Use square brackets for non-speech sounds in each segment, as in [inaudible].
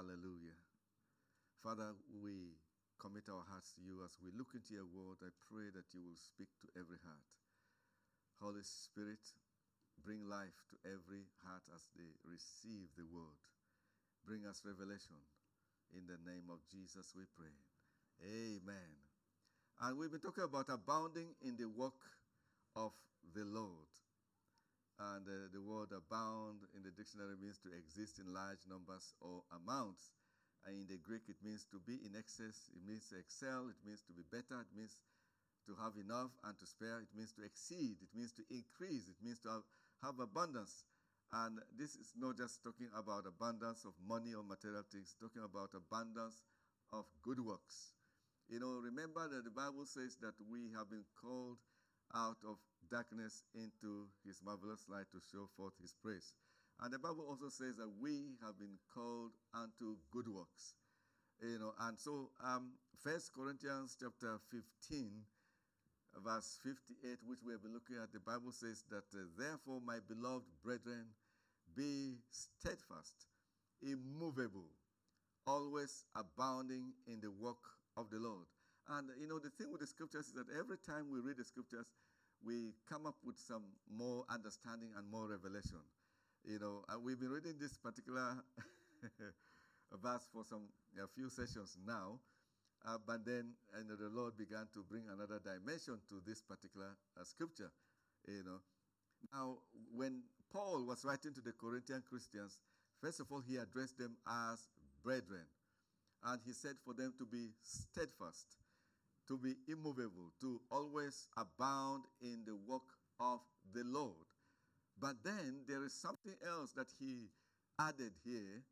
Hallelujah. Father, we commit our hearts to you as we look into your word. I pray that you will speak to every heart. Holy Spirit, bring life to every heart as they receive the word. Bring us revelation. In the name of Jesus, we pray. Amen. And we've been talking about abounding in the work of the Lord. And uh, the word abound in the dictionary means to exist in large numbers or amounts. And in the Greek, it means to be in excess, it means to excel, it means to be better, it means to have enough and to spare, it means to exceed, it means to increase, it means to have, have abundance. And this is not just talking about abundance of money or material things, talking about abundance of good works. You know, remember that the Bible says that we have been called out of darkness into his marvelous light to show forth his praise. And the Bible also says that we have been called unto good works. You know, and so um, First Corinthians chapter 15, verse 58, which we have been looking at, the Bible says that, uh, therefore, my beloved brethren, be steadfast, immovable, always abounding in the work of the Lord. And you know, the thing with the scriptures is that every time we read the scriptures, we come up with some more understanding and more revelation. You know, and we've been reading this particular [laughs] verse for some a few sessions now, uh, but then know, the Lord began to bring another dimension to this particular uh, scripture. You know, now when Paul was writing to the Corinthian Christians, first of all, he addressed them as brethren, and he said for them to be steadfast to be immovable, to always abound in the work of the Lord. But then there is something else that he added here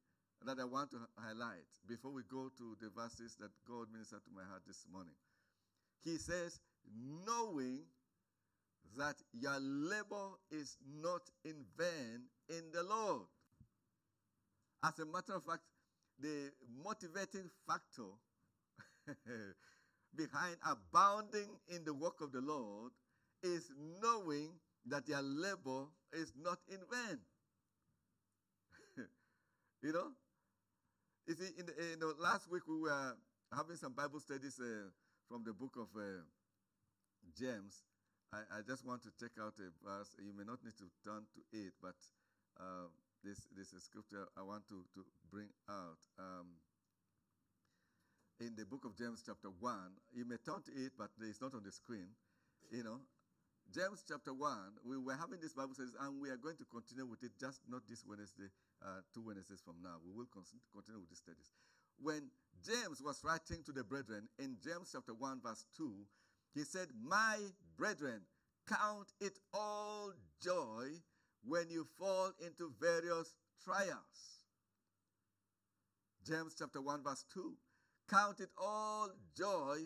that I want to highlight before we go to the verses that God ministered to my heart this morning. He says, knowing that your labor is not in vain in the Lord. As a matter of fact, the motivating factor [laughs] behind abounding in the work of the Lord is knowing that their labor is not in vain. [laughs] you know? You see, in the, in the, last week we were having some Bible studies uh, from the book of uh, James. I, I, just want to take out a verse. You may not need to turn to it, but uh, this, this is scripture I want to, to bring out. Um, in the book of James, chapter 1. You may turn to it, but it's not on the screen. You know, James chapter 1, we were having this Bible studies, and we are going to continue with it just not this Wednesday, uh, two Wednesdays from now. We will continue with these studies. When James was writing to the brethren in James chapter 1, verse 2, he said, My brethren, count it all joy when you fall into various trials. James chapter 1, verse 2. Count it all joy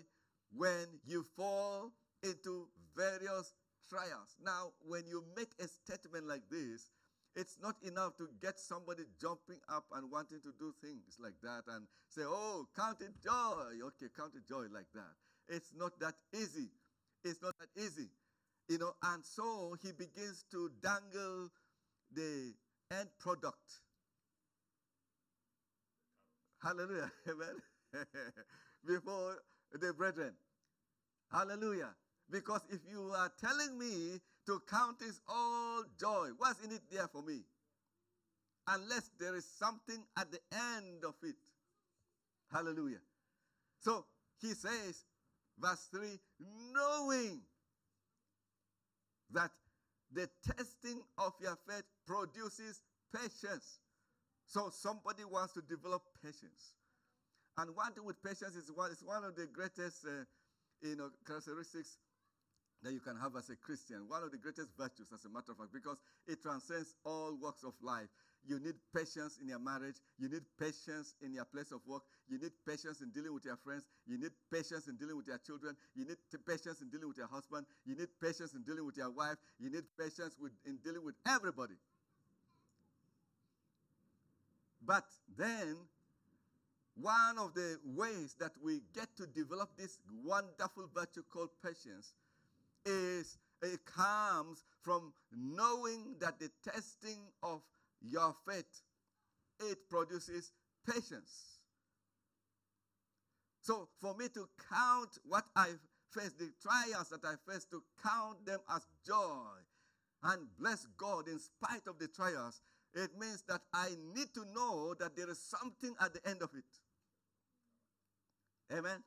when you fall into various trials. Now, when you make a statement like this, it's not enough to get somebody jumping up and wanting to do things like that and say, oh, count it joy. Okay, count it joy like that. It's not that easy. It's not that easy. You know, and so he begins to dangle the end product. Hallelujah. [laughs] Amen. [laughs] before the brethren. Hallelujah. Because if you are telling me to count is all joy, what's in it there for me? Unless there is something at the end of it. Hallelujah. So he says, verse 3 knowing that the testing of your faith produces patience. So somebody wants to develop patience. And one thing with patience is one, it's one of the greatest uh, you know, characteristics that you can have as a Christian. One of the greatest virtues, as a matter of fact, because it transcends all walks of life. You need patience in your marriage. You need patience in your place of work. You need patience in dealing with your friends. You need patience in dealing with your children. You need patience in dealing with your husband. You need patience in dealing with your wife. You need patience with, in dealing with everybody. But then one of the ways that we get to develop this wonderful virtue called patience is it comes from knowing that the testing of your faith it produces patience. So for me to count what I face, the trials that I face, to count them as joy and bless God in spite of the trials, it means that I need to know that there is something at the end of it. Amen.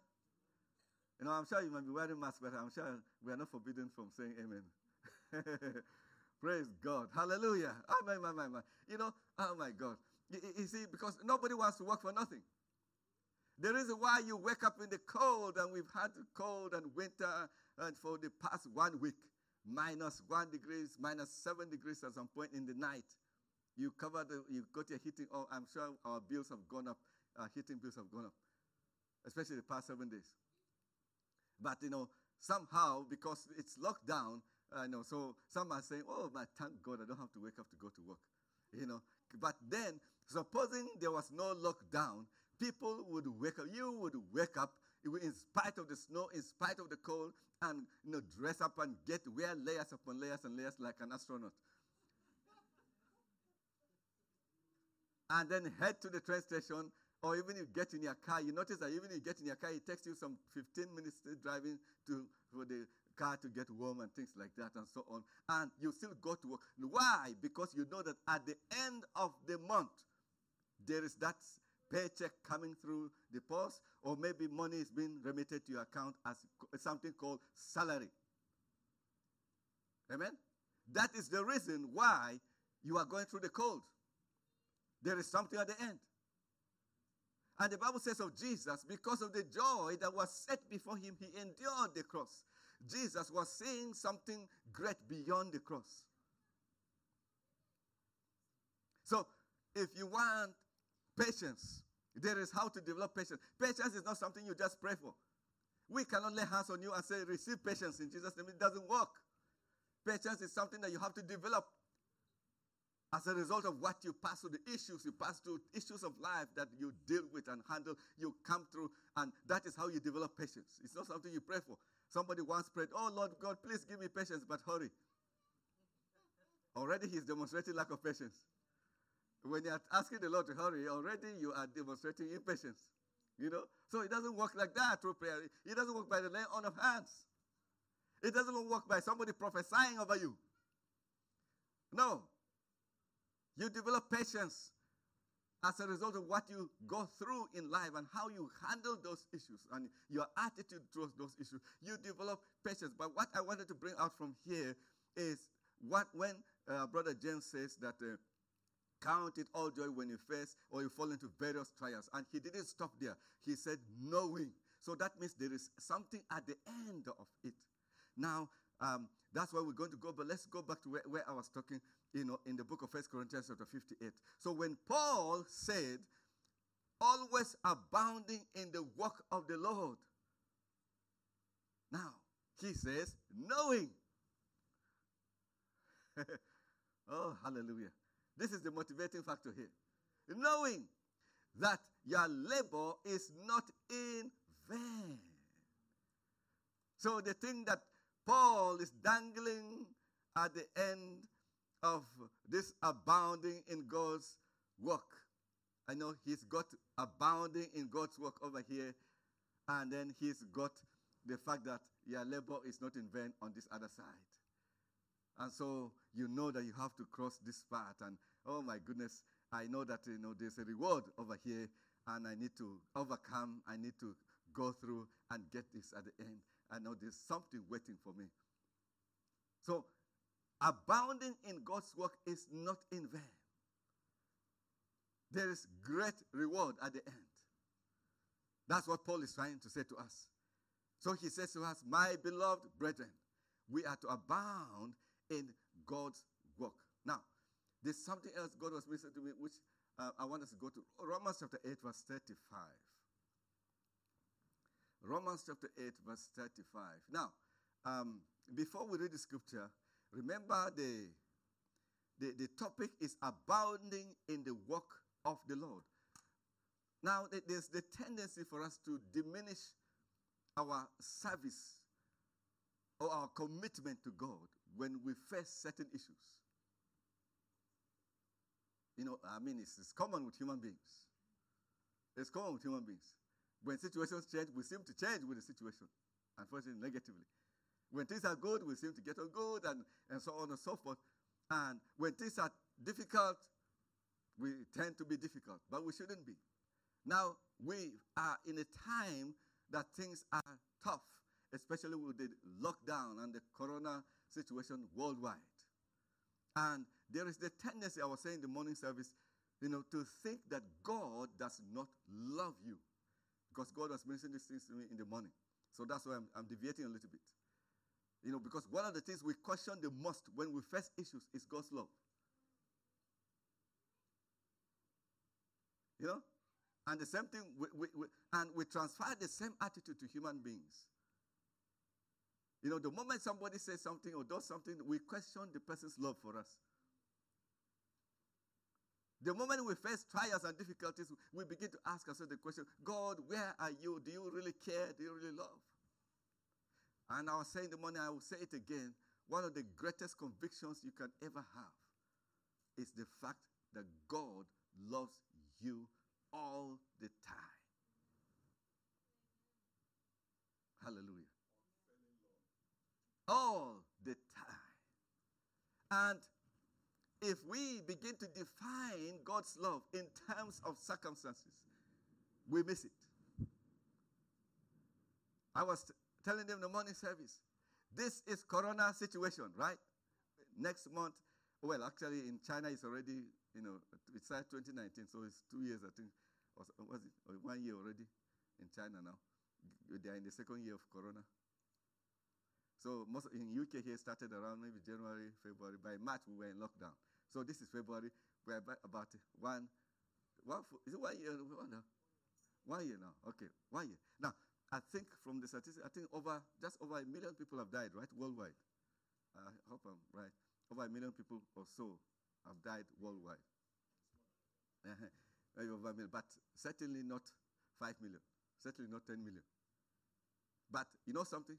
You know, I'm sure you might be wearing masks, but I'm sure we are not forbidden from saying amen. [laughs] Praise God. Hallelujah. Oh, my, my, my, my. You know, oh, my God. You, you see, because nobody wants to work for nothing. The reason why you wake up in the cold, and we've had cold and winter and for the past one week, minus one degrees, minus seven degrees at some point in the night. You cover you got your heating. Oh, I'm sure our bills have gone up. Our heating bills have gone up, especially the past seven days. But you know, somehow because it's locked down, I know. So some are saying, "Oh, my thank God, I don't have to wake up to go to work." You know. But then, supposing there was no lockdown, people would wake up. You would wake up in spite of the snow, in spite of the cold, and you know, dress up and get wear layers upon layers and layers like an astronaut. and then head to the train station, or even you get in your car. You notice that even you get in your car, it takes you some 15 minutes driving to for the car to get warm and things like that and so on. And you still go to work. Why? Because you know that at the end of the month, there is that paycheck coming through the post, or maybe money is being remitted to your account as something called salary. Amen? That is the reason why you are going through the cold. There is something at the end. And the Bible says of Jesus, because of the joy that was set before him, he endured the cross. Jesus was seeing something great beyond the cross. So, if you want patience, there is how to develop patience. Patience is not something you just pray for. We cannot lay hands on you and say, Receive patience in Jesus' name. It doesn't work. Patience is something that you have to develop as a result of what you pass through, the issues you pass through, issues of life that you deal with and handle, you come through, and that is how you develop patience. It's not something you pray for. Somebody once prayed, Oh Lord God, please give me patience, but hurry. Already he's demonstrating lack of patience. When you're asking the Lord to hurry, already you are demonstrating impatience. You know? So it doesn't work like that through prayer. It doesn't work by the laying on of hands. It doesn't work by somebody prophesying over you. No. You develop patience as a result of what you go through in life and how you handle those issues and your attitude towards those issues. You develop patience. But what I wanted to bring out from here is what when uh, Brother James says that uh, count it all joy when you face or you fall into various trials. And he didn't stop there. He said, knowing. So that means there is something at the end of it. Now, um, that's why we're going to go, but let's go back to where, where I was talking, you know, in the book of First Corinthians chapter 58. So when Paul said, always abounding in the work of the Lord. Now, he says, knowing. [laughs] oh, hallelujah. This is the motivating factor here. Knowing that your labor is not in vain. So the thing that Paul is dangling at the end of this abounding in God's work. I know he's got abounding in God's work over here, and then he's got the fact that your labor is not in vain on this other side. And so you know that you have to cross this path. And oh my goodness, I know that you know there's a reward over here, and I need to overcome. I need to go through and get this at the end. I know there's something waiting for me. So, abounding in God's work is not in vain. There is great reward at the end. That's what Paul is trying to say to us. So he says to us, My beloved brethren, we are to abound in God's work. Now, there's something else God was mentioning to me, which uh, I want us to go to Romans chapter 8, verse 35. Romans chapter 8, verse 35. Now, um, before we read the scripture, remember the, the, the topic is abounding in the work of the Lord. Now, there's the tendency for us to diminish our service or our commitment to God when we face certain issues. You know, I mean, it's, it's common with human beings. It's common with human beings. When situations change, we seem to change with the situation, unfortunately, negatively. When things are good, we seem to get on good and, and so on and so forth. And when things are difficult, we tend to be difficult, but we shouldn't be. Now, we are in a time that things are tough, especially with the lockdown and the corona situation worldwide. And there is the tendency, I was saying in the morning service, you know, to think that God does not love you. Because God was mentioning these things to me in the morning. So that's why I'm, I'm deviating a little bit. You know, because one of the things we question the most when we face issues is God's love. You know? And the same thing, we, we, we, and we transfer the same attitude to human beings. You know, the moment somebody says something or does something, we question the person's love for us. The moment we face trials and difficulties, we begin to ask ourselves the question God, where are you? Do you really care? Do you really love? And I was saying the morning, I will say it again. One of the greatest convictions you can ever have is the fact that God loves you all the time. Hallelujah. All the time. And if we begin to define God's love in terms of circumstances, we miss it. I was telling them the morning service. This is corona situation, right? Next month, well, actually in China it's already, you know, it started 2019, so it's two years, I think, was, was it or one year already in China now. They are in the second year of corona. So most in UK here started around maybe January, February. By March we were in lockdown. So this is February. We're about one, one is it one year? One year now. Okay, one year. Now I think from the statistics, I think over just over a million people have died, right, worldwide. I hope I'm right. Over a million people or so have died worldwide. Uh-huh. over a million, but certainly not five million. Certainly not 10 million. But you know something?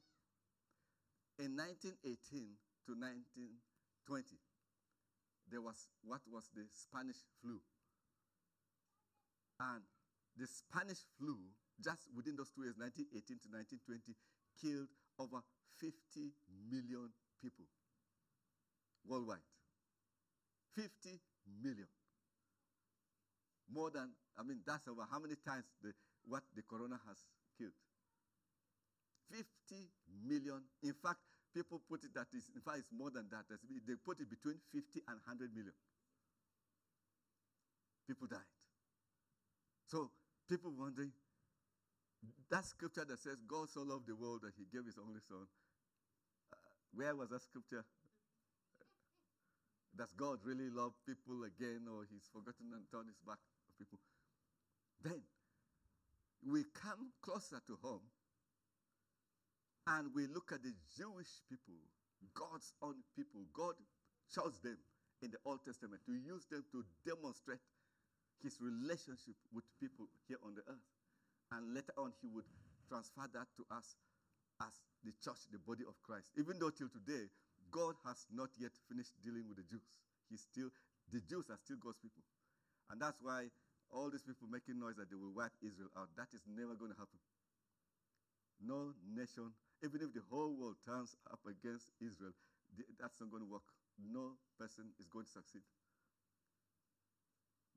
In 1918 to 1920, there was what was the Spanish flu. And the Spanish flu, just within those two years, 1918 to 1920, killed over 50 million people worldwide. 50 million. More than, I mean, that's over how many times the, what the corona has killed. 50 million. In fact, people put it that is, in fact, it's more than that. They put it between 50 and 100 million. People died. So people wondering, that scripture that says God so loved the world that he gave his only son, uh, where was that scripture? Does God really love people again or he's forgotten and turned his back on people? Then we come closer to home and we look at the Jewish people, God's own people. God chose them in the Old Testament to use them to demonstrate his relationship with people here on the earth. And later on, he would transfer that to us as the church, the body of Christ. Even though till today, God has not yet finished dealing with the Jews. He's still, the Jews are still God's people. And that's why all these people making noise that they will wipe Israel out, that is never going to happen. No nation even if the whole world turns up against Israel, that's not going to work. No person is going to succeed.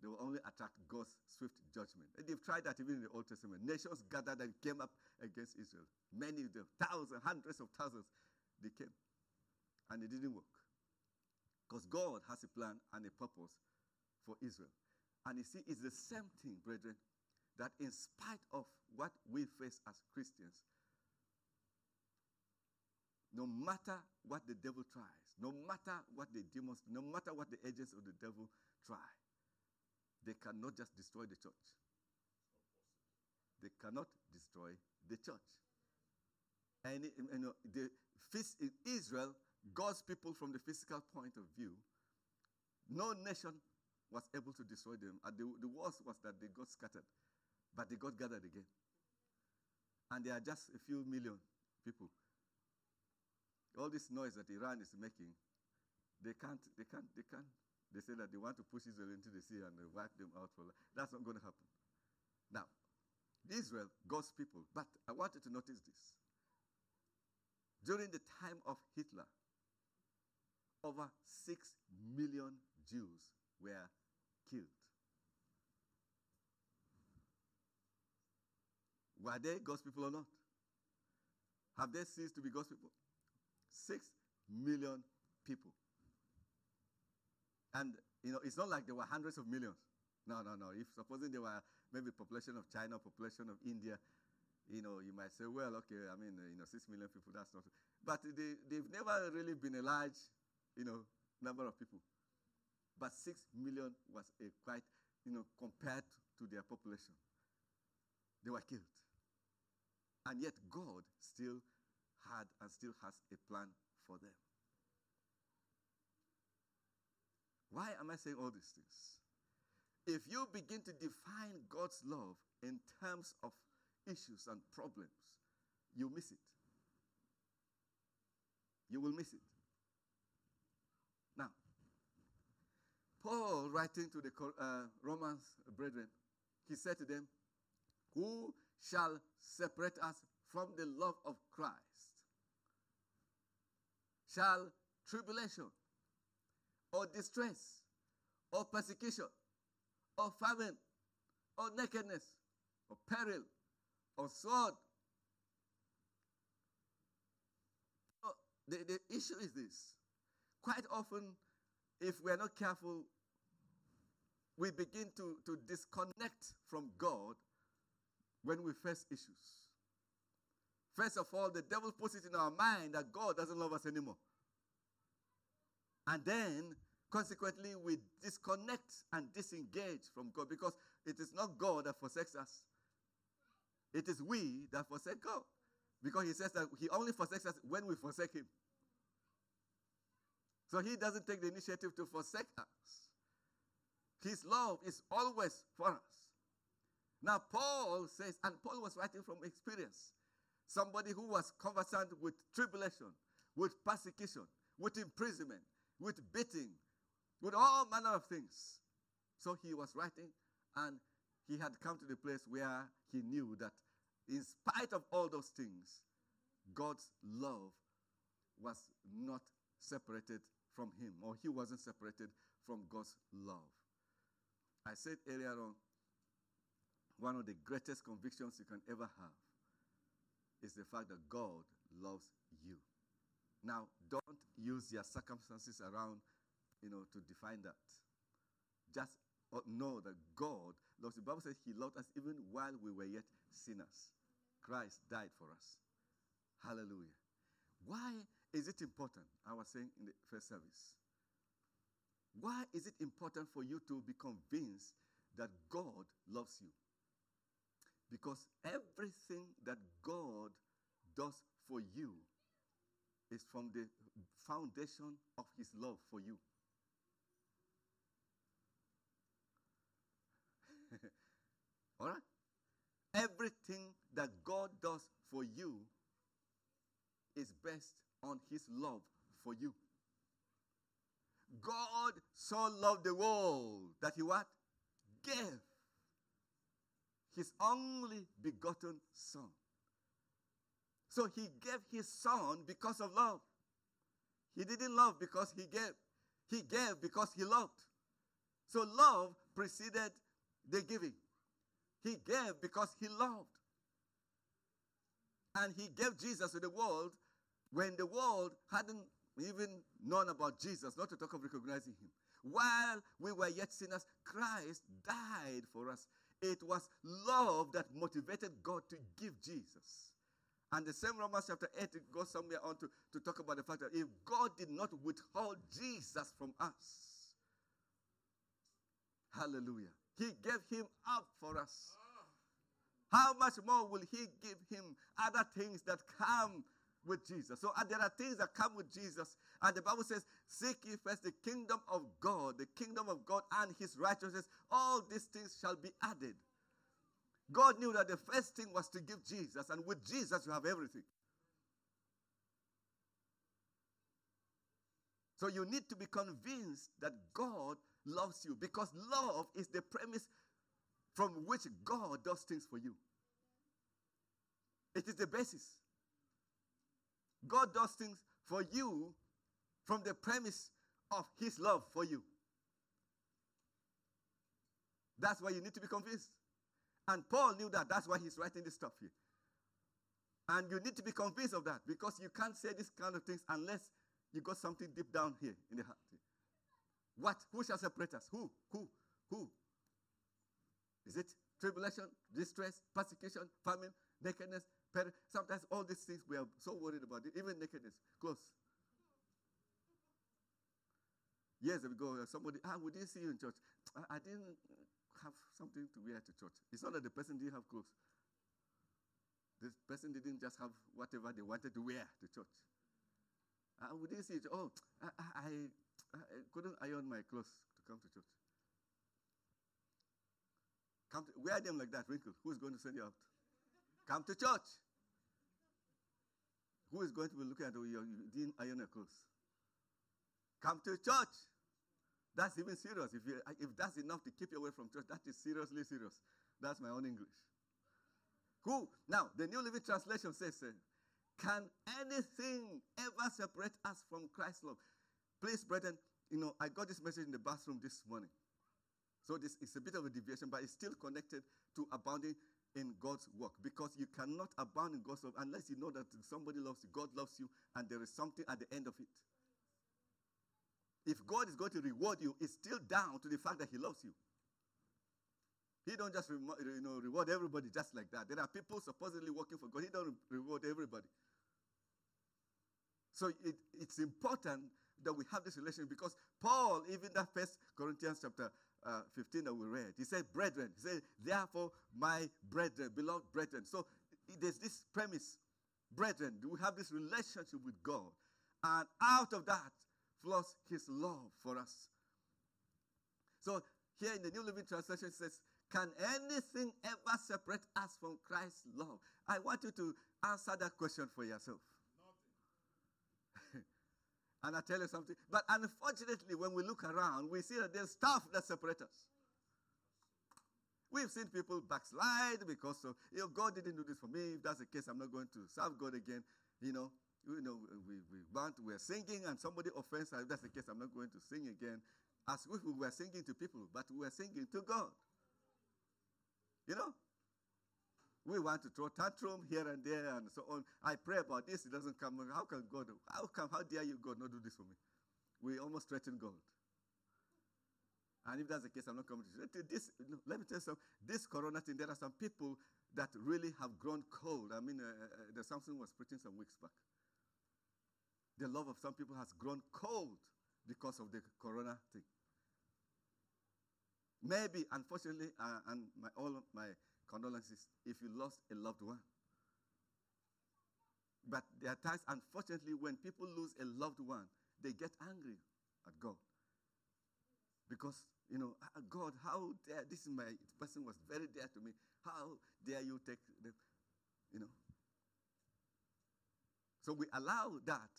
They will only attack God's swift judgment. And they've tried that even in the Old Testament. Nations gathered and came up against Israel. Many of them, thousands, hundreds of thousands, they came. And it didn't work. Because God has a plan and a purpose for Israel. And you see, it's the same thing, brethren, that in spite of what we face as Christians, no matter what the devil tries, no matter what the demons, no matter what the agents of the devil try, they cannot just destroy the church. They cannot destroy the church. And know, the in Israel, God's people from the physical point of view, no nation was able to destroy them. And the, the worst was that they got scattered, but they got gathered again. And there are just a few million people all this noise that Iran is making, they can't, they can't, they can't. They say that they want to push Israel into the sea and wipe them out for life. That's not going to happen. Now, Israel, God's people. But I want you to notice this. During the time of Hitler, over 6 million Jews were killed. Were they God's people or not? Have they ceased to be God's people? Six million people. And, you know, it's not like there were hundreds of millions. No, no, no. If supposing there were maybe population of China, population of India, you know, you might say, well, okay, I mean, you know, six million people, that's not. But they, they've never really been a large, you know, number of people. But six million was a quite, you know, compared to their population. They were killed. And yet God still had and still has a plan for them. Why am I saying all these things? If you begin to define God's love in terms of issues and problems, you miss it. You will miss it. Now, Paul, writing to the uh, Romans brethren, he said to them, Who shall separate us from the love of Christ? Shall tribulation or distress or persecution or famine or nakedness or peril or sword? the, the issue is this. Quite often, if we're not careful, we begin to, to disconnect from God when we face issues. First of all, the devil puts it in our mind that God doesn't love us anymore. And then, consequently, we disconnect and disengage from God because it is not God that forsakes us. It is we that forsake God. Because he says that he only forsakes us when we forsake him. So he doesn't take the initiative to forsake us. His love is always for us. Now, Paul says, and Paul was writing from experience. Somebody who was conversant with tribulation, with persecution, with imprisonment, with beating, with all manner of things. So he was writing, and he had come to the place where he knew that, in spite of all those things, God's love was not separated from him, or he wasn't separated from God's love. I said earlier on, one of the greatest convictions you can ever have is the fact that God loves you. Now, don't use your circumstances around, you know, to define that. Just uh, know that God loves. The Bible says He loved us even while we were yet sinners. Christ died for us. Hallelujah. Why is it important? I was saying in the first service. Why is it important for you to be convinced that God loves you? Because everything that God does for you is from the foundation of his love for you. [laughs] All right? Everything that God does for you is based on his love for you. God so loved the world that he what? Gave his only begotten son. So he gave his son because of love. He didn't love because he gave. He gave because he loved. So love preceded the giving. He gave because he loved. And he gave Jesus to the world when the world hadn't even known about Jesus, not to talk of recognizing him. While we were yet sinners, Christ died for us. It was love that motivated God to give Jesus. And the same Romans chapter 8 it goes somewhere on to, to talk about the fact that if God did not withhold Jesus from us, hallelujah, he gave him up for us. How much more will he give him other things that come with Jesus. So there are things that come with Jesus. And the Bible says, Seek ye first the kingdom of God, the kingdom of God and his righteousness. All these things shall be added. God knew that the first thing was to give Jesus, and with Jesus, you have everything. So you need to be convinced that God loves you because love is the premise from which God does things for you. It is the basis. God does things for you from the premise of His love for you. That's why you need to be convinced. And Paul knew that. That's why he's writing this stuff here. And you need to be convinced of that because you can't say this kind of things unless you got something deep down here in the heart. What? Who shall separate us? Who? Who? Who? Is it tribulation, distress, persecution, famine, nakedness? Sometimes all these things we are so worried about it, even nakedness. Close. Years ago, somebody, ah, we didn't see you in church. I, I didn't have something to wear to church. It's not that the person didn't have clothes. This person didn't just have whatever they wanted to wear to church. Uh, we didn't see it. Oh, I, I, I couldn't iron my clothes to come to church. Come to, wear them like that, wrinkle. Who's going to send you out? Come to church. Who is going to be looking at you? You didn't iron your clothes. Come to church. That's even serious. If, you, if that's enough to keep you away from church, that is seriously serious. That's my own English. Cool. Now, the New Living Translation says, uh, Can anything ever separate us from Christ's love? Please, brethren, you know, I got this message in the bathroom this morning. So this is a bit of a deviation, but it's still connected to abounding in God's work because you cannot abound in God's love unless you know that somebody loves you, God loves you, and there is something at the end of it. If God is going to reward you, it's still down to the fact that He loves you. He don't just you know, reward everybody just like that. There are people supposedly working for God. He don't reward everybody. So it, it's important that we have this relationship because Paul, even that first Corinthians chapter uh, 15 that we read, he said, brethren. He said, therefore, my brethren, beloved brethren. So there's this premise, brethren, do we have this relationship with God? And out of that, flows his love for us. So here in the New Living Translation says, Can anything ever separate us from Christ's love? I want you to answer that question for yourself. [laughs] and I tell you something. But unfortunately, when we look around, we see that there's stuff that separates us. We've seen people backslide because of, you know, God didn't do this for me. If that's the case, I'm not going to serve God again. You know, you know, we, we want, we're singing and somebody offends us. That's the case. I'm not going to sing again. As if we were singing to people, but we were singing to God. You know? We want to throw tantrum here and there and so on. I pray about this, it doesn't come. How can God, how come, how dare you, God, not do this for me? We almost threaten God. And if that's the case, I'm not coming to this. Let me tell you something. This corona thing, there are some people that really have grown cold. I mean, uh, uh, the Samson was preaching some weeks back the love of some people has grown cold because of the corona thing. Maybe, unfortunately, uh, and my, all my condolences if you lost a loved one. But there are times, unfortunately, when people lose a loved one, they get angry at God. Because, you know, ah, God, how dare, this is my person was very dear to me. How dare you take the, you know. So we allow that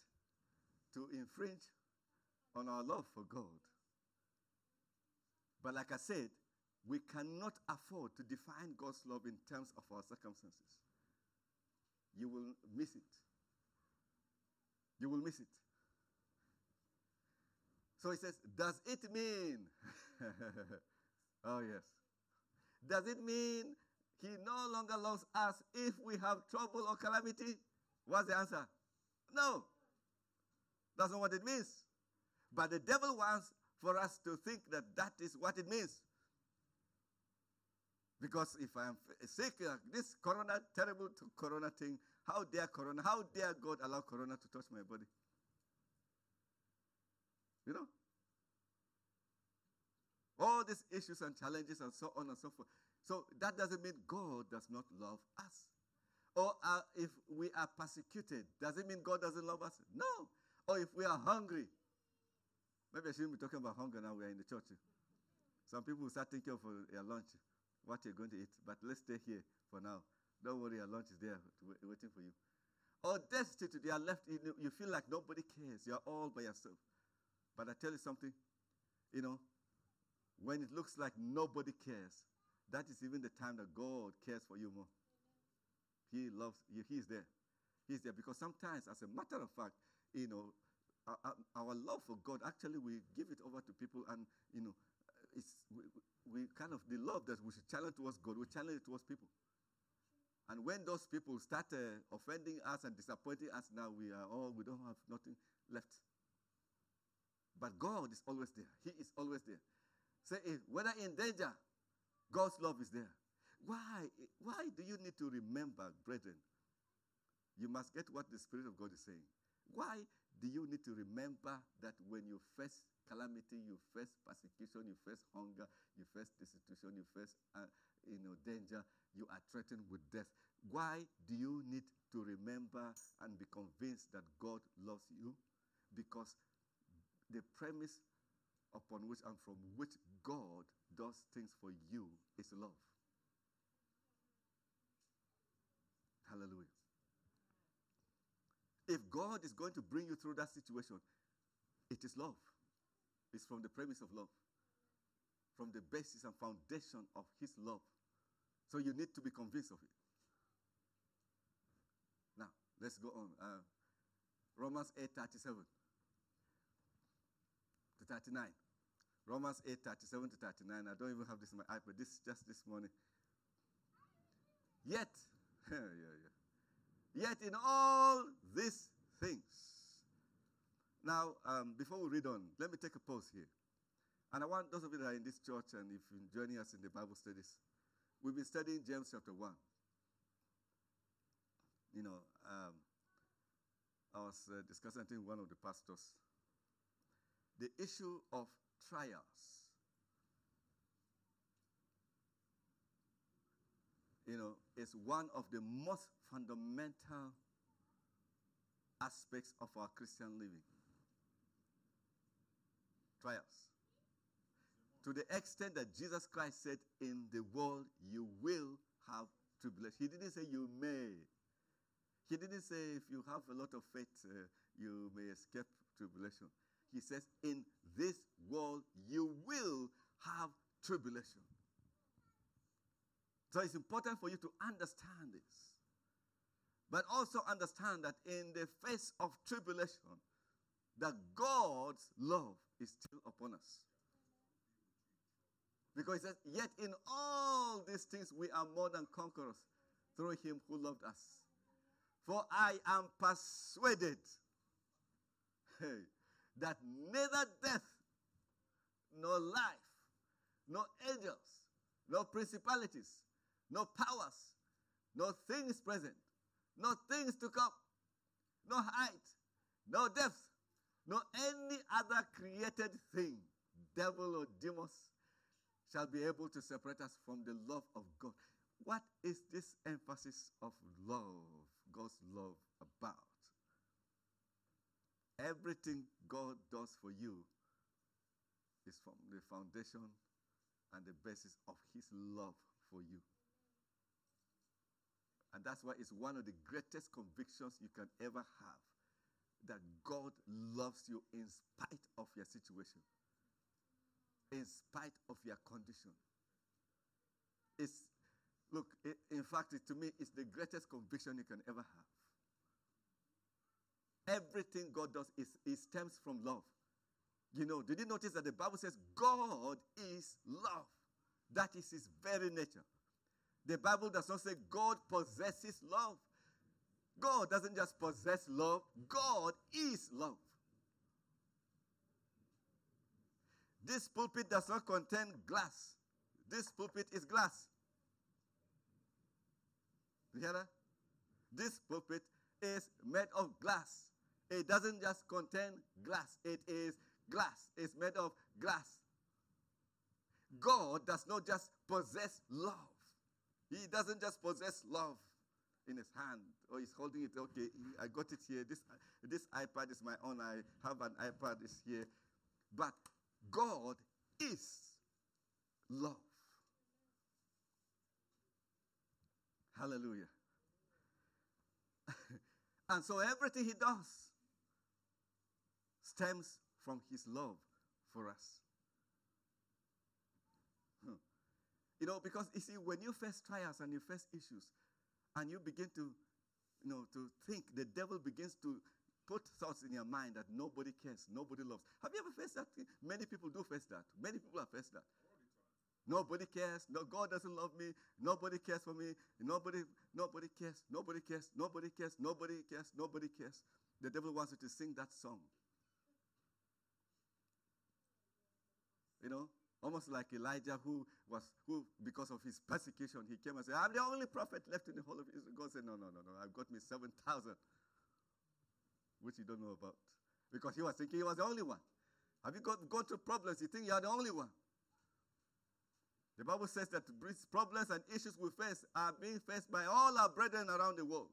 to infringe on our love for God. But like I said, we cannot afford to define God's love in terms of our circumstances. You will miss it. You will miss it. So he says, Does it mean? [laughs] oh, yes. Does it mean he no longer loves us if we have trouble or calamity? What's the answer? No. That's not what it means. But the devil wants for us to think that that is what it means. Because if I am sick, uh, this corona, terrible corona thing, how dare corona, how dare God allow corona to touch my body? You know? All these issues and challenges and so on and so forth. So that doesn't mean God does not love us. Or uh, if we are persecuted, does it mean God doesn't love us? No. Or if we are hungry, maybe I shouldn't be talking about hunger now, we are in the church. Some people will start thinking of uh, your lunch, what you're going to eat. But let's stay here for now. Don't worry, your lunch is there waiting for you. Or destitute, you are left, you feel like nobody cares. You're all by yourself. But I tell you something, you know, when it looks like nobody cares, that is even the time that God cares for you more. He loves you. He's there. He's there because sometimes, as a matter of fact, you know, our, our love for God actually we give it over to people, and you know, it's we, we kind of the love that we should towards God, we channel it towards people. And when those people start uh, offending us and disappointing us, now we are all, we don't have nothing left. But God is always there. He is always there. Say, if, whether in danger, God's love is there. Why? Why do you need to remember, brethren? You must get what the Spirit of God is saying. Why do you need to remember that when you face calamity, you face persecution, you face hunger, you face destitution, you face uh, you know, danger, you are threatened with death. Why do you need to remember and be convinced that God loves you? Because the premise upon which and from which God does things for you is love. Hallelujah. If God is going to bring you through that situation, it is love. It's from the premise of love, from the basis and foundation of His love. So you need to be convinced of it. Now, let's go on. Uh, Romans 8 37 to 39. Romans 8 37 to 39. I don't even have this in my iPad. This is just this morning. Yet, [laughs] yeah. Yet in all these things. Now, um, before we read on, let me take a pause here. And I want those of you that are in this church and if you're joining us in the Bible studies, We've been studying James chapter 1. You know, um, I was uh, discussing, think, one of the pastors. The issue of trials. You know, is one of the most fundamental aspects of our Christian living. Trials. To the extent that Jesus Christ said, In the world you will have tribulation. He didn't say you may. He didn't say if you have a lot of faith, uh, you may escape tribulation. He says, In this world you will have tribulation. So it's important for you to understand this. But also understand that in the face of tribulation, that God's love is still upon us. Because he says, Yet in all these things we are more than conquerors through him who loved us. For I am persuaded hey, that neither death, nor life, nor angels, nor principalities, nor powers, no things present, no things to come, no height, no depth, no any other created thing, devil or demons, shall be able to separate us from the love of God. What is this emphasis of love, God's love, about? Everything God does for you is from the foundation and the basis of His love for you. And that's why it's one of the greatest convictions you can ever have that God loves you in spite of your situation in spite of your condition. It's, look, it, in fact, it, to me, it's the greatest conviction you can ever have. Everything God does is, it stems from love. You know, did you notice that the Bible says God is love? That is his very nature. The Bible does not say God possesses love. God doesn't just possess love, God is love. This pulpit does not contain glass. This pulpit is glass. You hear that? This pulpit is made of glass. It doesn't just contain glass, it is glass. It's made of glass. God does not just possess love. He doesn't just possess love in his hand or he's holding it. Okay, I got it here. This, this iPad is my own. I have an iPad is here. But God is love. Hallelujah. [laughs] and so everything he does stems from his love for us. You know, because you see, when you face trials and you face issues, and you begin to, you know, to think, the devil begins to put thoughts in your mind that nobody cares, nobody loves. Have you ever faced that? Many people do face that. Many people have faced that. Nobody cares. No, God doesn't love me. Nobody cares for me. Nobody, nobody cares. Nobody cares. Nobody cares. Nobody cares. Nobody cares. The devil wants you to sing that song. You know, almost like Elijah, who was who because of his persecution, he came and said, "I'm the only prophet left in the whole of Israel." God said, "No, no, no, no. I've got me seven thousand, which you don't know about, because he was thinking he was the only one. Have you got gone through problems? You think you are the only one? The Bible says that problems and issues we face are being faced by all our brethren around the world.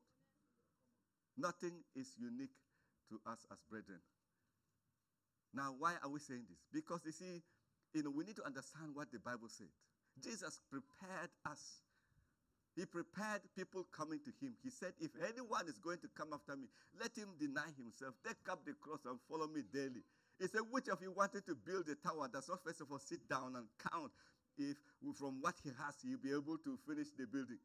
Nothing is unique to us as brethren. Now, why are we saying this? Because you see, you know, we need to understand what the Bible said. Jesus prepared us. He prepared people coming to him. He said, If anyone is going to come after me, let him deny himself, take up the cross, and follow me daily. He said, Which of you wanted to build a tower does not first of all sit down and count if from what he has he'll be able to finish the building?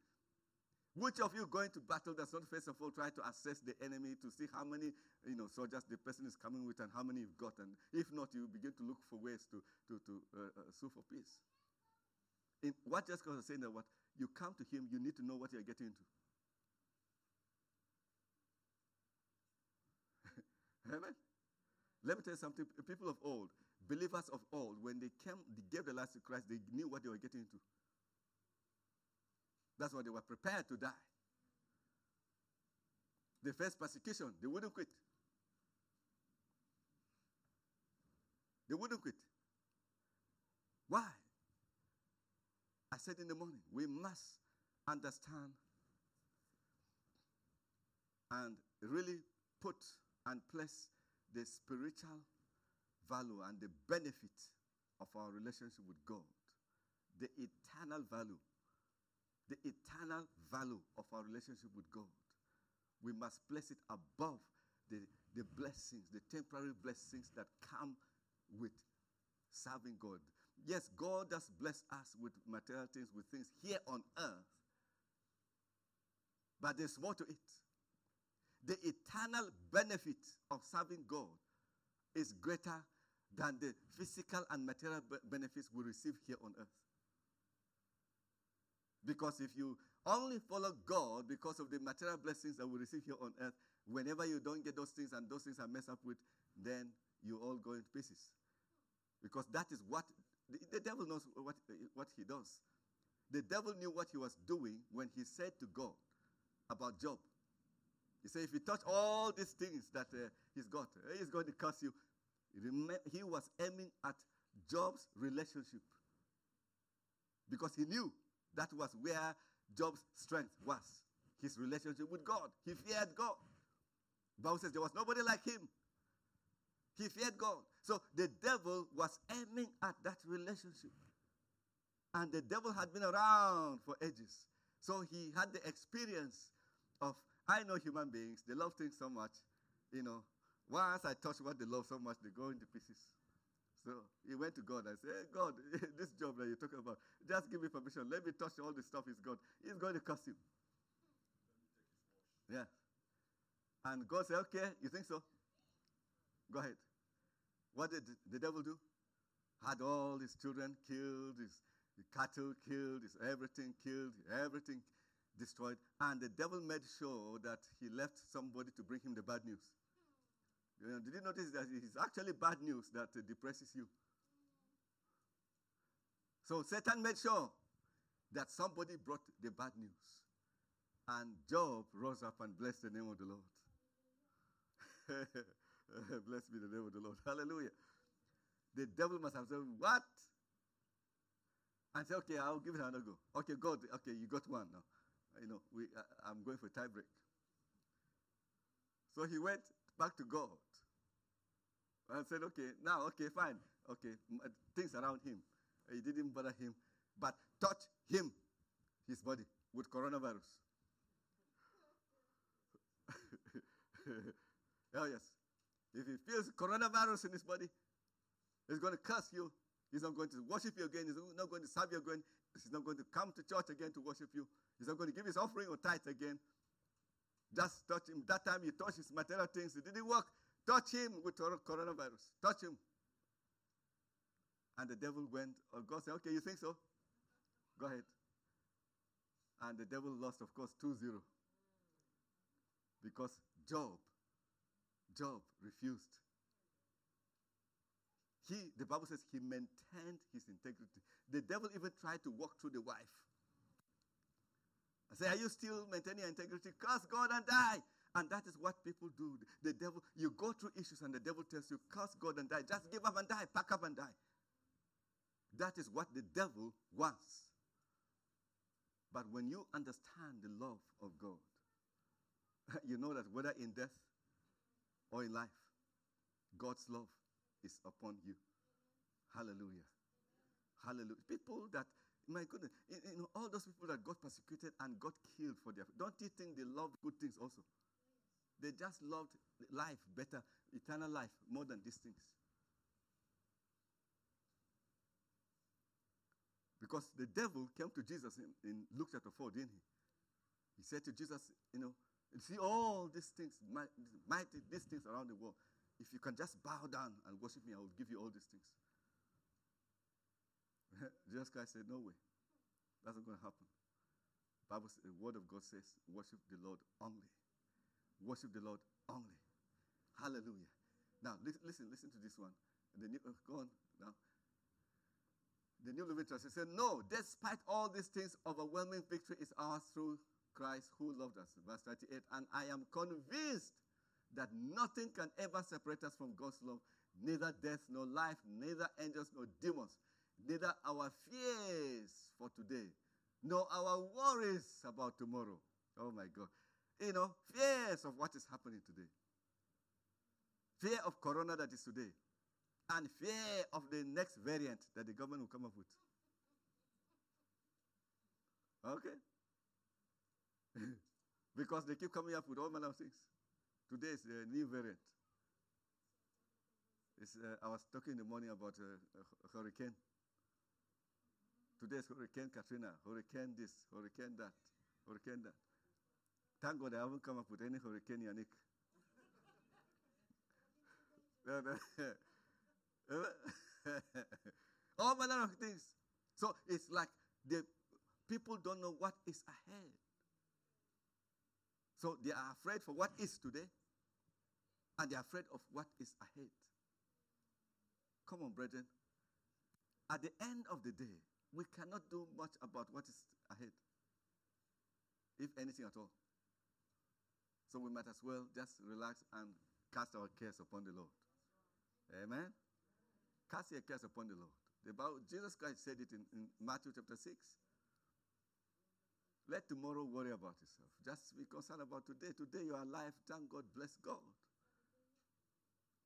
Which of you going to battle does not first of all try to assess the enemy to see how many you know soldiers the person is coming with and how many you've got, and if not, you begin to look for ways to to to uh, uh, sue for peace. In what just was saying that what you come to him, you need to know what you're getting into. [laughs] Amen. Let me tell you something. People of old, believers of old, when they came, they gave their lives to Christ, they knew what they were getting into. That's why they were prepared to die. The first persecution, they wouldn't quit. They wouldn't quit. Why? I said in the morning, we must understand and really put and place the spiritual value and the benefit of our relationship with God, the eternal value the eternal value of our relationship with God. We must place it above the, the blessings, the temporary blessings that come with serving God. Yes, God does bless us with material things, with things here on earth, but there's more to it. The eternal benefit of serving God is greater than the physical and material benefits we receive here on earth. Because if you only follow God because of the material blessings that we receive here on earth, whenever you don't get those things and those things are messed up with, then you all go into pieces. Because that is what the, the devil knows what, what he does. The devil knew what he was doing when he said to God about Job. He said, if you touch all these things that uh, he's got, uh, he's going to curse you. He was aiming at Job's relationship because he knew that was where Job's strength was his relationship with God. He feared God. Bible says there was nobody like him. He feared God. So the devil was aiming at that relationship. And the devil had been around for ages. So he had the experience of, I know human beings, they love things so much. You know, once I touch what they love so much, they go into pieces. So he went to God and said, hey, God, [laughs] this job that you're talking about, just give me permission. Let me touch all the stuff he's got. He's going to curse you. Yeah. And God said, okay, you think so? Go ahead. What did the devil do? Had all his children killed, his, his cattle killed, his everything killed, everything destroyed. And the devil made sure that he left somebody to bring him the bad news. Did you notice that it's actually bad news that depresses you? So Satan made sure that somebody brought the bad news. And Job rose up and blessed the name of the Lord. [laughs] Blessed be the name of the Lord. Hallelujah. The devil must have said, What? And say, Okay, I'll give it another go. Okay, God, okay, you got one now. You know, we, uh, I'm going for a tie break. So he went back to God and said, okay, now, okay, fine. Okay, uh, things around him. It didn't bother him. But touch him, his body, with coronavirus. [laughs] oh, yes. If he feels coronavirus in his body, he's going to curse you. He's not going to worship you again. He's not going to serve you again. He's not going to come to church again to worship you. He's not going to give his offering or tithe again. Just touch him. That time you touch his material things. It didn't work. Touch him with coronavirus. Touch him. And the devil went, or God said, okay, you think so? Go ahead. And the devil lost, of course, 2 0. Because Job, Job refused. He, the Bible says, he maintained his integrity. The devil even tried to walk through the wife. I say, Are you still maintaining integrity? Curse God and die. And that is what people do. The devil, you go through issues and the devil tells you, curse God and die. Just give up and die. Pack up and die. That is what the devil wants. But when you understand the love of God, [laughs] you know that whether in death or in life, God's love is upon you. Hallelujah. Hallelujah. People that, my goodness, you know, all those people that got persecuted and got killed for their, don't you think they loved good things also? They just loved life better, eternal life, more than these things. Because the devil came to Jesus in, in Luke chapter 4, didn't he? He said to Jesus, you know, see all these things, mighty, these things around the world. If you can just bow down and worship me, I will give you all these things. Jesus Christ said, No way. That's not going to happen. Bible, the word of God says, worship the Lord only. Worship the Lord only. Hallelujah. Now, listen, listen to this one. The new, uh, go on now. The New Living Translation said, No, despite all these things, overwhelming victory is ours through Christ who loved us. Verse 38. And I am convinced that nothing can ever separate us from God's love, neither death nor life, neither angels nor demons, neither our fears for today, nor our worries about tomorrow. Oh my God. You know, fears of what is happening today. Fear of corona that is today and fear of the next variant that the government will come up with. Okay? [laughs] because they keep coming up with all manner of things. Today is the new variant. Uh, I was talking in the morning about uh, a hurricane. Today is Hurricane Katrina, Hurricane this, Hurricane that, Hurricane that. Thank God I haven't come up with any Hurricane Yannick. [laughs] All manner of things. So it's like the people don't know what is ahead. So they are afraid for what is today, and they are afraid of what is ahead. Come on, brethren. At the end of the day, we cannot do much about what is ahead, if anything at all. So we might as well just relax and cast our cares upon the Lord. Amen. Cast your cares upon the Lord. The Bible, Jesus Christ said it in, in Matthew chapter 6. Let tomorrow worry about itself. Just be concerned about today. Today you are alive. Thank God. Bless God.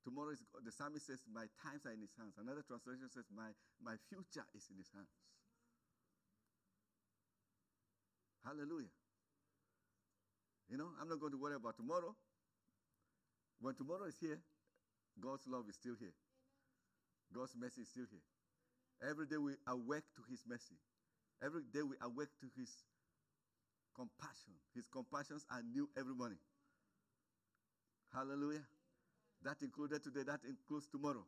Tomorrow is the psalmist says, My times are in his hands. Another translation says, My, my future is in his hands. Hallelujah. You know, I'm not going to worry about tomorrow. When tomorrow is here, God's love is still here. God's mercy is still here. Every day we awake to his mercy. Every day we awake to his compassion. His compassions are new every morning. Hallelujah. That included today, that includes tomorrow.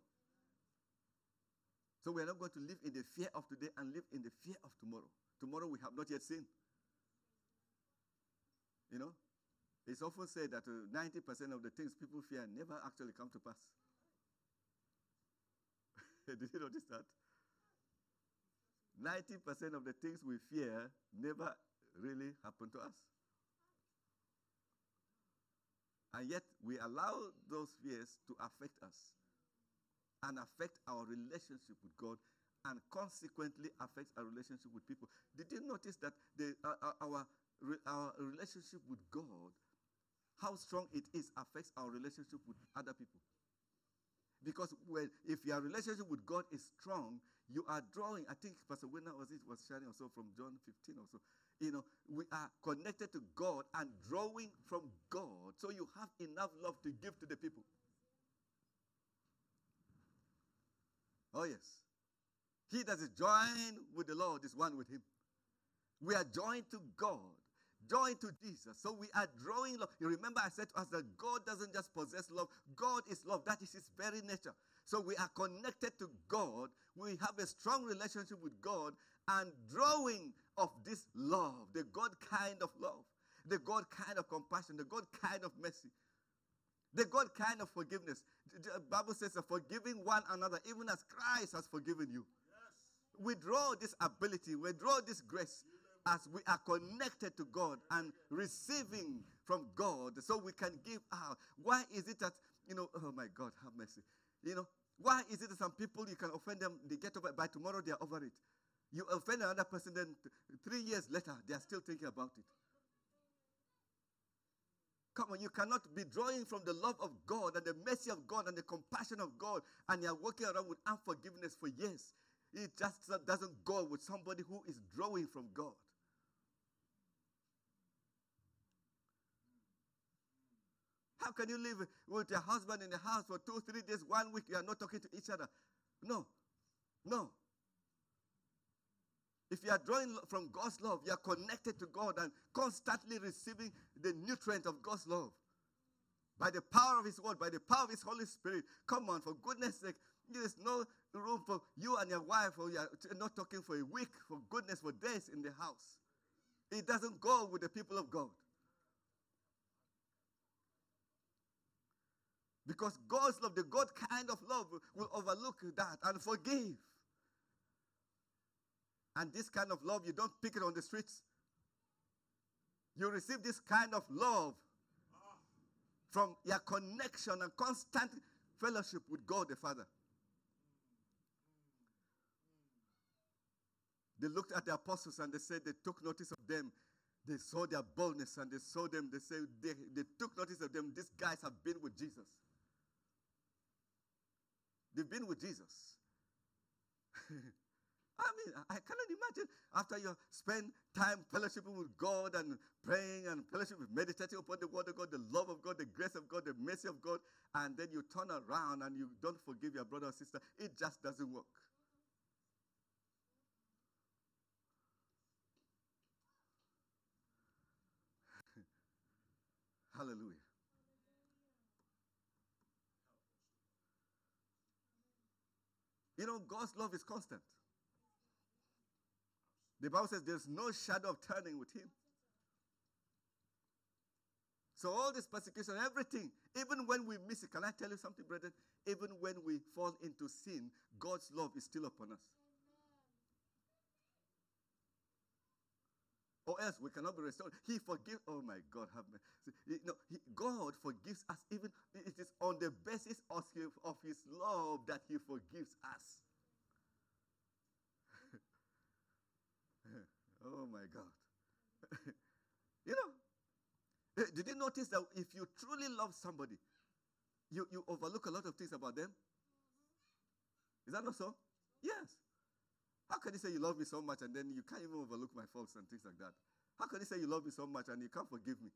So we are not going to live in the fear of today and live in the fear of tomorrow. Tomorrow we have not yet seen. You know, it's often said that uh, 90% of the things people fear never actually come to pass. [laughs] Did you notice that? 90% of the things we fear never really happen to us. And yet we allow those fears to affect us and affect our relationship with God and consequently affect our relationship with people. Did you notice that the, uh, uh our, our relationship with God, how strong it is, affects our relationship with other people? Because when, if your relationship with God is strong, you are drawing. I think Pastor Winner was it was sharing also from John 15 also. You know, we are connected to God and drawing from God. So you have enough love to give to the people. Oh, yes. He that is joined with the Lord is one with him. We are joined to God, joined to Jesus. So we are drawing love. You remember I said to us that God doesn't just possess love, God is love. That is his very nature. So we are connected to God. We have a strong relationship with God and drawing of this love, the God kind of love, the God kind of compassion, the God kind of mercy, the God kind of forgiveness. The Bible says, forgiving one another, even as Christ has forgiven you. Yes. We draw this ability, we draw this grace as we are connected to God and receiving from God so we can give out. Why is it that, you know, oh my God, have mercy. You know, why is it that some people you can offend them, they get over it, by tomorrow they are over it? You offend another person, then three years later they are still thinking about it. Come on, you cannot be drawing from the love of God and the mercy of God and the compassion of God, and you're walking around with unforgiveness for years. It just doesn't go with somebody who is drawing from God. How can you live with your husband in the house for two, three days, one week, you are not talking to each other? No. No. If you are drawing from God's love, you are connected to God and constantly receiving the nutrient of God's love. By the power of His word, by the power of His Holy Spirit. Come on, for goodness sake, there is no room for you and your wife, or you are not talking for a week, for goodness, for days in the house. It doesn't go with the people of God. Because God's love, the God kind of love, will overlook that and forgive. And this kind of love, you don't pick it on the streets. You receive this kind of love from your connection and constant fellowship with God the Father. They looked at the apostles and they said they took notice of them. They saw their boldness and they saw them. They said they, they took notice of them. These guys have been with Jesus. They've been with Jesus. [laughs] I mean, I cannot imagine after you spend time fellowshipping with God and praying and fellowship meditating upon the word of God, the love of God, the grace of God, the mercy of God, and then you turn around and you don't forgive your brother or sister. It just doesn't work. [laughs] Hallelujah. You know, God's love is constant. The Bible says there's no shadow of turning with Him. So, all this persecution, everything, even when we miss it, can I tell you something, brethren? Even when we fall into sin, God's love is still upon us. or else we cannot be restored. He forgives. Oh my God, have mercy. Know, he, God forgives us. Even it is on the basis of his, of his love that He forgives us. Oh my God. [laughs] you know, eh, did you notice that if you truly love somebody, you, you overlook a lot of things about them? Is that not so? Yes. How can you say you love me so much and then you can't even overlook my faults and things like that? How can you say you love me so much and you can't forgive me?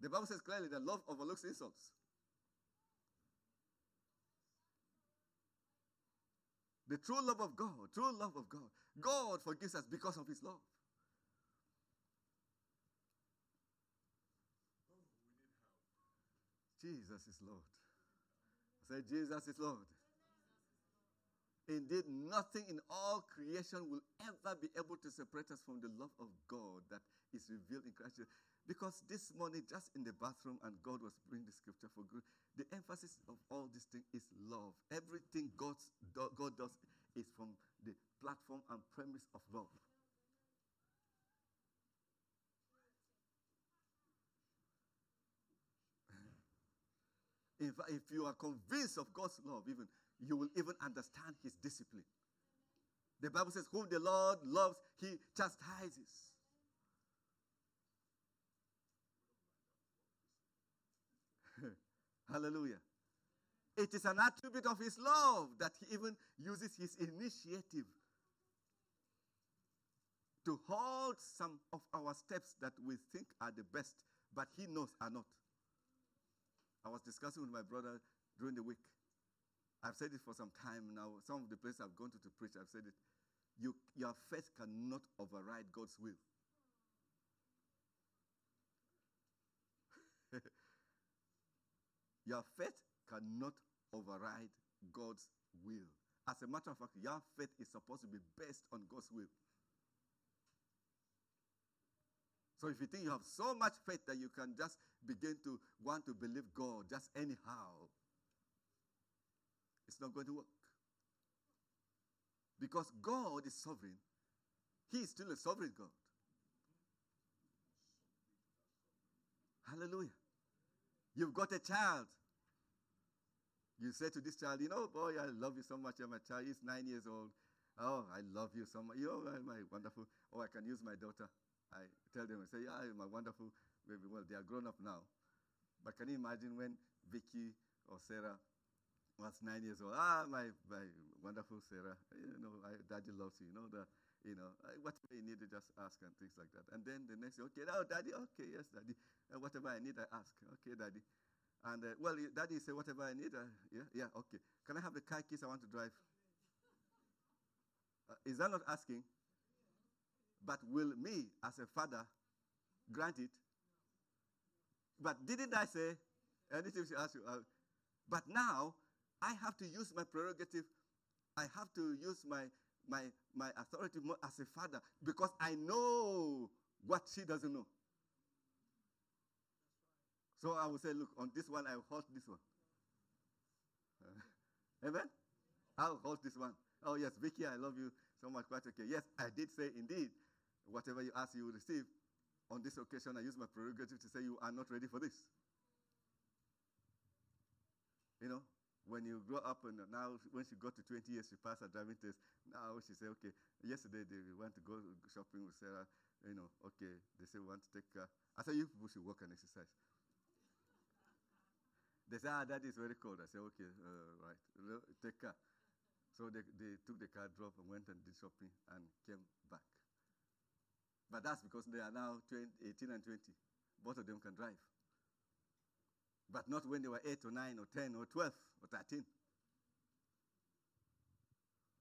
The Bible says clearly that love overlooks insults. The true love of God, true love of God. God forgives us because of his love. Oh, Jesus is Lord. I say, Jesus is Lord. Indeed, nothing in all creation will ever be able to separate us from the love of God that is revealed in Christ. Because this morning, just in the bathroom, and God was bringing the scripture for good, the emphasis of all this thing is love. Everything God's, God does is from the platform and premise of love. [laughs] If, if you are convinced of God's love, even you will even understand his discipline. The Bible says, Whom the Lord loves, he chastises. [laughs] Hallelujah. It is an attribute of his love that he even uses his initiative to hold some of our steps that we think are the best, but he knows are not. I was discussing with my brother during the week. I've said it for some time now. Some of the places I've gone to to preach, I've said it. You, your faith cannot override God's will. [laughs] your faith cannot override God's will. As a matter of fact, your faith is supposed to be based on God's will. So if you think you have so much faith that you can just begin to want to believe God just anyhow, it's not going to work. Because God is sovereign. He is still a sovereign God. Hallelujah. You've got a child. You say to this child, you know, boy, I love you so much. You're my child. He's nine years old. Oh, I love you so much. You know, my wonderful. Oh, I can use my daughter. I tell them, I say, yeah, my wonderful baby. Well, they are grown up now. But can you imagine when Vicky or Sarah was nine years old. Ah, my, my wonderful Sarah, you know, I, daddy loves you. You know, the, you know, whatever you need, to just ask and things like that. And then the next, okay, now, daddy, okay, yes, daddy. Uh, whatever I need, I ask. Okay, daddy. And, uh, well, daddy say, whatever I need, uh, yeah, yeah, okay. Can I have the car keys I want to drive? Uh, is that not asking? But will me, as a father, grant it? But didn't I say, anything she asks you, uh, but now I have to use my prerogative. I have to use my, my, my authority as a father because I know what she doesn't know. So I will say, look, on this one, I will hold this one. Uh, [laughs] amen? I'll hold this one. Oh, yes, Vicky, I love you so much. Quite okay. Yes, I did say, indeed, whatever you ask, you will receive. On this occasion, I use my prerogative to say, you are not ready for this. You know, when you grow up and now when she got to 20 years, she passed her driving test. Now she said, okay, yesterday they went to go shopping with Sarah. You know, okay, they say we want to take car. I said, you people should work and exercise. They said, ah, that is very cold. I said, okay, uh, right, take car. So they, they took the car, drove, and went and did shopping and came back. But that's because they are now 20, 18 and 20. Both of them can drive but not when they were 8 or 9 or 10 or 12 or 13.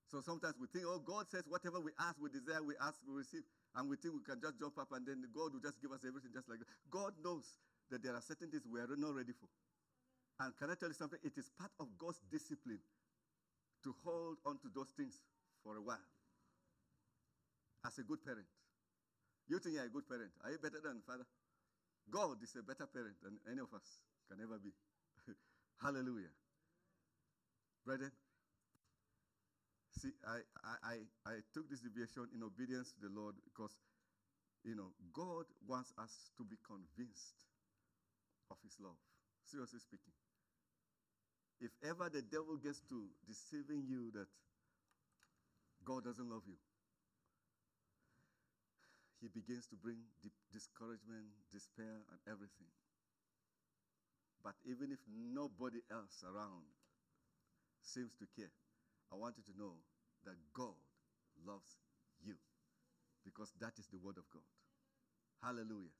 So sometimes we think, oh, God says whatever we ask, we desire, we ask, we receive. And we think we can just jump up and then God will just give us everything just like that. God knows that there are certain things we are not ready for. And can I tell you something? It is part of God's discipline to hold on to those things for a while. As a good parent. You think you're a good parent. Are you better than father? God is a better parent than any of us can never be. [laughs] Hallelujah. Brethren, see, I, I, I, took this deviation in obedience to the Lord because, you know, God wants us to be convinced of His love. Seriously speaking. If ever the devil gets to deceiving you that God doesn't love you, he begins to bring discouragement, despair, and everything. But even if nobody else around seems to care, I want you to know that God loves you because that is the word of God. Hallelujah.